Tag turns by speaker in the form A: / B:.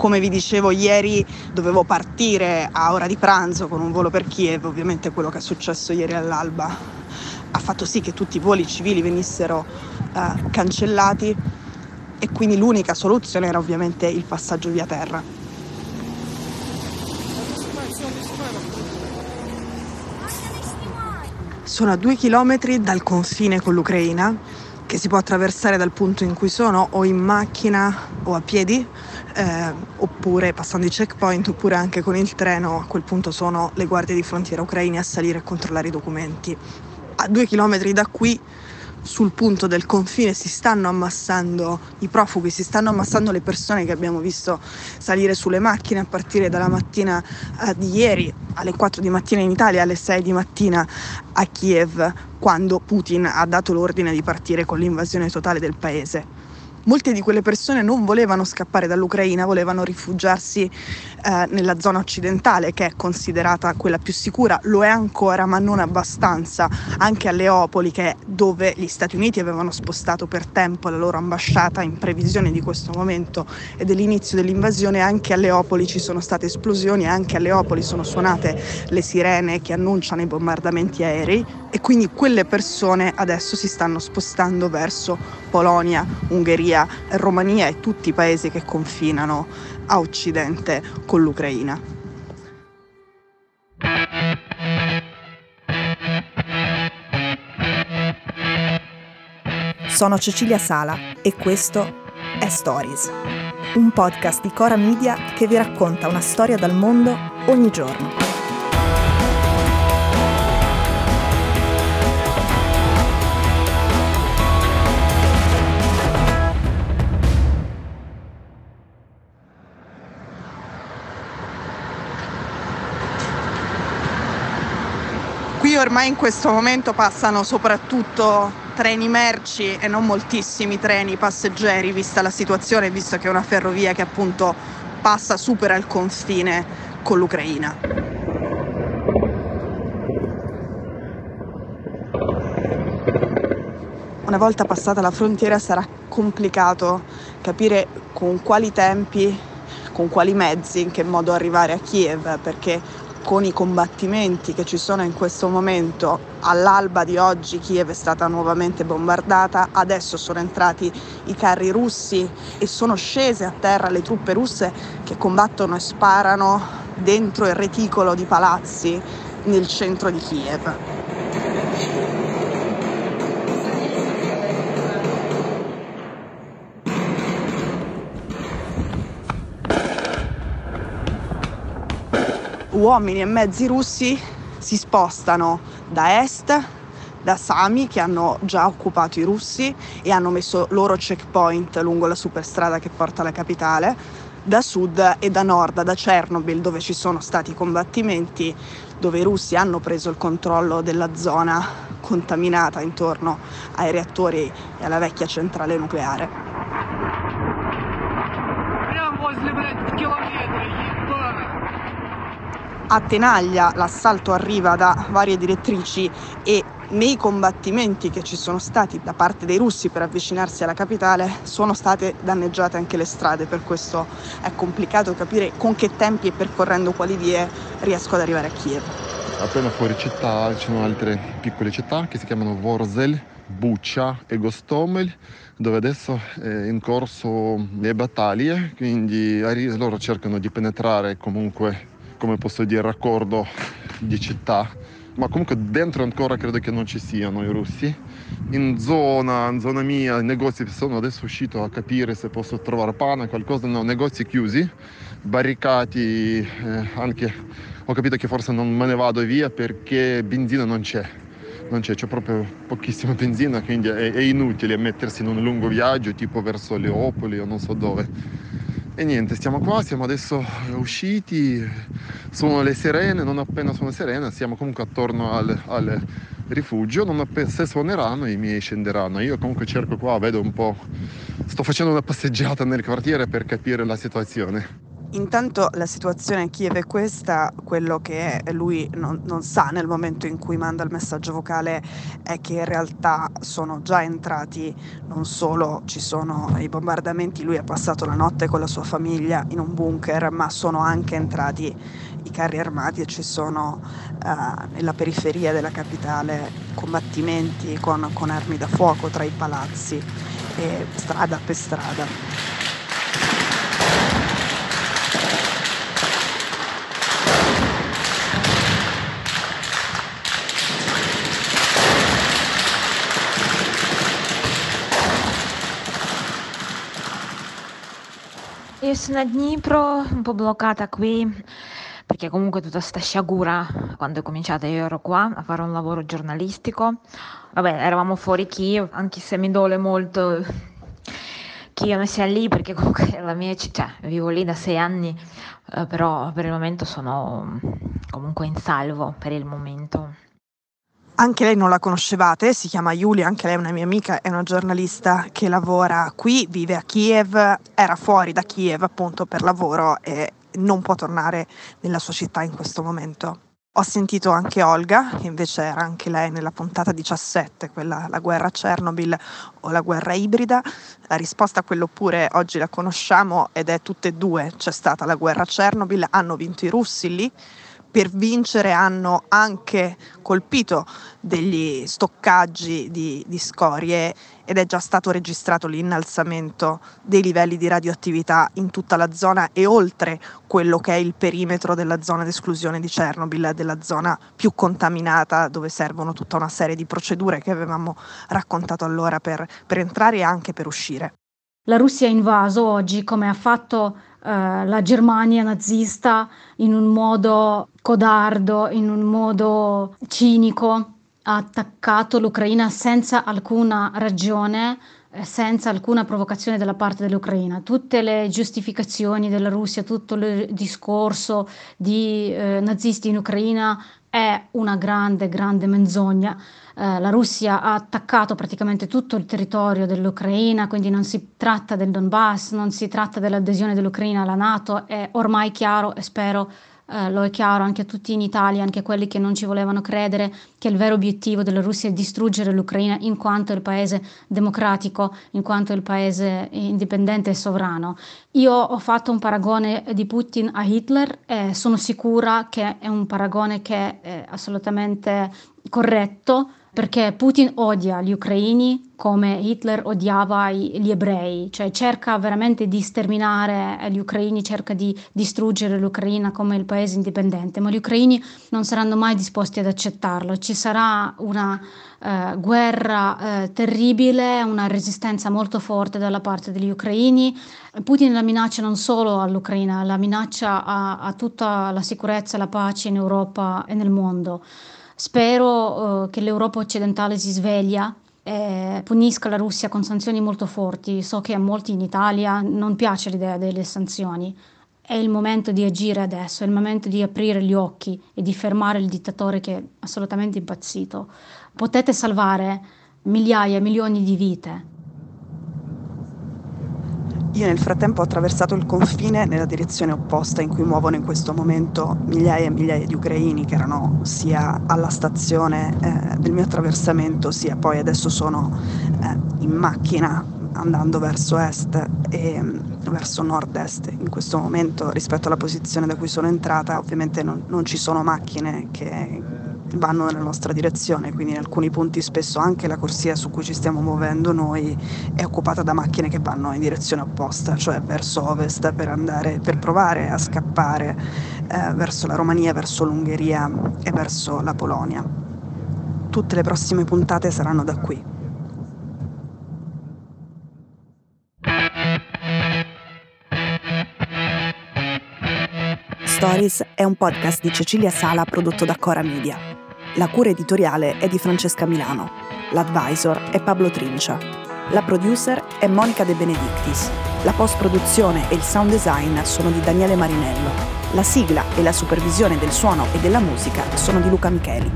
A: Come vi dicevo ieri dovevo partire a ora di pranzo con un volo per Kiev, ovviamente quello che è successo ieri all'alba ha fatto sì che tutti i voli civili venissero uh, cancellati e quindi l'unica soluzione era ovviamente il passaggio via terra. Sono a due chilometri dal confine con l'Ucraina, che si può attraversare dal punto in cui sono o in macchina o a piedi, eh, oppure passando i checkpoint, oppure anche con il treno. A quel punto sono le guardie di frontiera ucraine a salire e controllare i documenti. A due chilometri da qui sul punto del confine si stanno ammassando i profughi, si stanno ammassando le persone che abbiamo visto salire sulle macchine a partire dalla mattina eh, di ieri alle 4 di mattina in Italia, alle 6 di mattina a Kiev, quando Putin ha dato l'ordine di partire con l'invasione totale del paese. Molte di quelle persone non volevano scappare dall'Ucraina, volevano rifugiarsi eh, nella zona occidentale, che è considerata quella più sicura, lo è ancora, ma non abbastanza. Anche a Leopoli, che è dove gli Stati Uniti avevano spostato per tempo la loro ambasciata in previsione di questo momento e dell'inizio dell'invasione, anche a Leopoli ci sono state esplosioni, anche a Leopoli sono suonate le sirene che annunciano i bombardamenti aerei e quindi quelle persone adesso si stanno spostando verso Polonia, Ungheria Romania e tutti i paesi che confinano a occidente con l'Ucraina.
B: Sono Cecilia Sala e questo è Stories, un podcast di Cora Media che vi racconta una storia dal mondo ogni giorno.
A: Ormai in questo momento passano soprattutto treni merci e non moltissimi treni passeggeri, vista la situazione, visto che è una ferrovia che appunto passa, supera il confine con l'Ucraina. Una volta passata la frontiera sarà complicato capire con quali tempi, con quali mezzi, in che modo arrivare a Kiev, perché con i combattimenti che ci sono in questo momento. All'alba di oggi Kiev è stata nuovamente bombardata, adesso sono entrati i carri russi e sono scese a terra le truppe russe che combattono e sparano dentro il reticolo di palazzi nel centro di Kiev. Uomini e mezzi russi si spostano da est, da Sami che hanno già occupato i russi e hanno messo loro checkpoint lungo la superstrada che porta alla capitale, da sud e da nord, da Chernobyl dove ci sono stati combattimenti, dove i russi hanno preso il controllo della zona contaminata intorno ai reattori e alla vecchia centrale nucleare. A Tenaglia l'assalto arriva da varie direttrici e nei combattimenti che ci sono stati da parte dei russi per avvicinarsi alla capitale sono state danneggiate anche le strade, per questo è complicato capire con che tempi e percorrendo quali vie riesco ad arrivare a Kiev.
C: Appena fuori città ci sono altre piccole città che si chiamano Vorzel, Buccia e Gostomel dove adesso è in corso le battaglie, quindi loro cercano di penetrare comunque come posso dire, raccordo di città. Ma comunque dentro ancora credo che non ci siano i russi. In zona, in zona mia, i negozi sono adesso uscito a capire se posso trovare pane, qualcosa, no, negozi chiusi, barricati, eh, anche ho capito che forse non me ne vado via perché benzina non c'è non c'è, c'è proprio pochissima benzina, quindi è, è, inutile mettersi in un lungo viaggio tipo verso Leopoli o non so dove. E niente, stiamo qua, siamo adesso usciti, sono le sirene, non appena sono sirene, siamo comunque attorno al, al rifugio, non appena, se suoneranno i miei scenderanno. Io comunque cerco qua, vedo un po', sto facendo una passeggiata nel quartiere per capire la situazione.
A: Intanto la situazione a Kiev è questa, quello che lui non, non, sa nel momento in cui manda il messaggio vocale è che in realtà sono già entrati, non solo ci sono i bombardamenti, lui ha passato la notte con la sua famiglia in un bunker, ma sono anche entrati i carri armati e ci sono uh, nella periferia della capitale combattimenti con, con armi da fuoco tra i palazzi e strada per strada.
D: Sono a Dnipro, un po' bloccata qui, perché comunque tutta sta sciagura, quando è cominciata io ero qua a fare un lavoro giornalistico. Vabbè, eravamo fuori Kiev, anche se mi dole molto che io non sia lì, perché comunque la mia città, vivo lì da sei anni, però per il momento sono comunque in salvo, per il momento.
A: Anche lei non la conoscevate, si chiama Yulia, anche lei è una mia amica, è una giornalista che lavora qui, vive a Kiev, era fuori da Kiev appunto per lavoro e non può tornare nella sua città in questo momento. Ho sentito anche Olga, che invece era anche lei nella puntata 17, quella la guerra a Chernobyl o la guerra ibrida. La risposta a quello pure oggi la conosciamo ed è tutte e due. C'è stata la guerra a Chernobyl, hanno vinto i russi lì, per vincere hanno anche colpito degli stoccaggi di, di, scorie ed è già stato registrato l'innalzamento dei livelli di radioattività in tutta la zona e oltre quello che è il perimetro della zona d'esclusione di Chernobyl, della zona più contaminata dove servono tutta una serie di procedure che avevamo raccontato allora per, per entrare e anche per uscire.
E: La Russia ha invaso oggi come ha fatto eh, la Germania nazista in un modo codardo, in un modo cinico, ha attaccato l'Ucraina senza alcuna ragione, senza alcuna provocazione dalla parte dell'Ucraina. Tutte le giustificazioni della Russia, tutto il discorso di eh, nazisti in Ucraina è una grande, grande menzogna. Eh, la Russia ha attaccato praticamente tutto il territorio dell'Ucraina, quindi non si tratta del Donbass, non si tratta dell'adesione dell'Ucraina alla Nato, è ormai chiaro e spero eh, lo è chiaro anche a tutti in Italia, anche a quelli che non ci volevano credere, che il vero obiettivo della Russia è distruggere l'Ucraina in quanto il paese democratico, in quanto il paese indipendente e sovrano. Io ho fatto un paragone di Putin a Hitler e sono sicura che è un paragone che è assolutamente corretto perché Putin odia gli ucraini come Hitler odiava gli ebrei, cioè cerca veramente di sterminare gli ucraini, cerca di distruggere l'Ucraina come il paese indipendente, ma gli ucraini non saranno mai disposti ad accettarlo, ci sarà una eh, guerra eh, terribile, una resistenza molto forte dalla parte degli ucraini. Putin la minaccia non solo all'Ucraina, la minaccia a, a tutta la sicurezza e la pace in Europa e nel mondo. Spero uh, che l'Europa occidentale si sveglia e punisca la Russia con sanzioni molto forti. So che a molti in Italia non piace l'idea delle sanzioni. È il momento di agire adesso, è il momento di aprire gli occhi e di fermare il dittatore che è assolutamente impazzito. Potete salvare migliaia, milioni di vite,
A: io nel frattempo ho attraversato il confine nella direzione opposta in cui muovono in questo momento migliaia e migliaia di ucraini che erano sia alla stazione eh, del mio attraversamento sia poi adesso sono eh, in macchina andando verso est e mm, verso nord-est. In questo momento rispetto alla posizione da cui sono entrata ovviamente non, non ci sono macchine che, vanno nella nostra direzione, quindi in alcuni punti spesso anche la corsia su cui ci stiamo muovendo noi è occupata da macchine che vanno in direzione opposta, cioè verso ovest per andare per provare a scappare eh, verso la Romania, verso l'Ungheria e verso la Polonia. Tutte le prossime puntate saranno da qui.
B: Stories è un podcast di Cecilia Sala prodotto da Cora Media. La cura editoriale è di Francesca Milano. L'advisor è Pablo Trincia. La producer è Monica De Benedictis. La post-produzione e il sound design sono di Daniele Marinello. La sigla e la supervisione del suono e della musica sono di Luca Micheli.